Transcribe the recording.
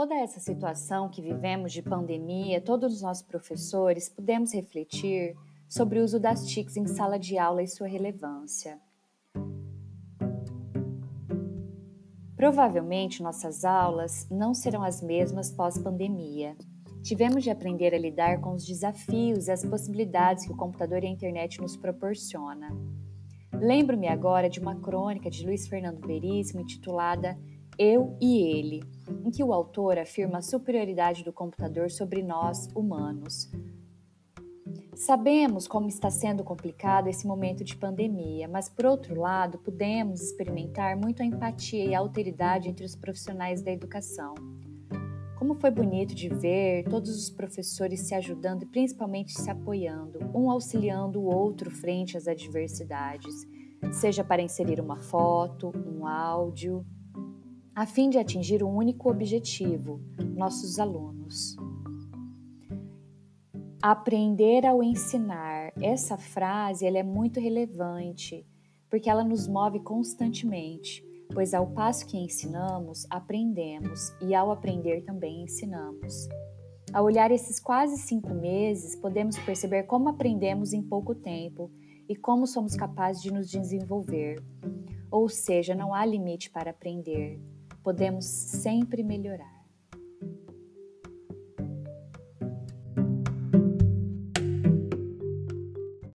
toda essa situação que vivemos de pandemia, todos os nossos professores pudemos refletir sobre o uso das TICs em sala de aula e sua relevância. Provavelmente nossas aulas não serão as mesmas pós-pandemia. Tivemos de aprender a lidar com os desafios e as possibilidades que o computador e a internet nos proporciona. Lembro-me agora de uma crônica de Luiz Fernando Veríssimo intitulada Eu e Ele, em que o autor afirma a superioridade do computador sobre nós, humanos. Sabemos como está sendo complicado esse momento de pandemia, mas por outro lado, podemos experimentar muito a empatia e a alteridade entre os profissionais da educação. Como foi bonito de ver todos os professores se ajudando e principalmente se apoiando, um auxiliando o outro frente às adversidades, seja para inserir uma foto, um áudio, a fim de atingir um único objetivo: nossos alunos. Aprender ao ensinar. Essa frase ela é muito relevante porque ela nos move constantemente, pois ao passo que ensinamos, aprendemos e ao aprender também ensinamos. Ao olhar esses quase cinco meses, podemos perceber como aprendemos em pouco tempo e como somos capazes de nos desenvolver. Ou seja, não há limite para aprender, podemos sempre melhorar.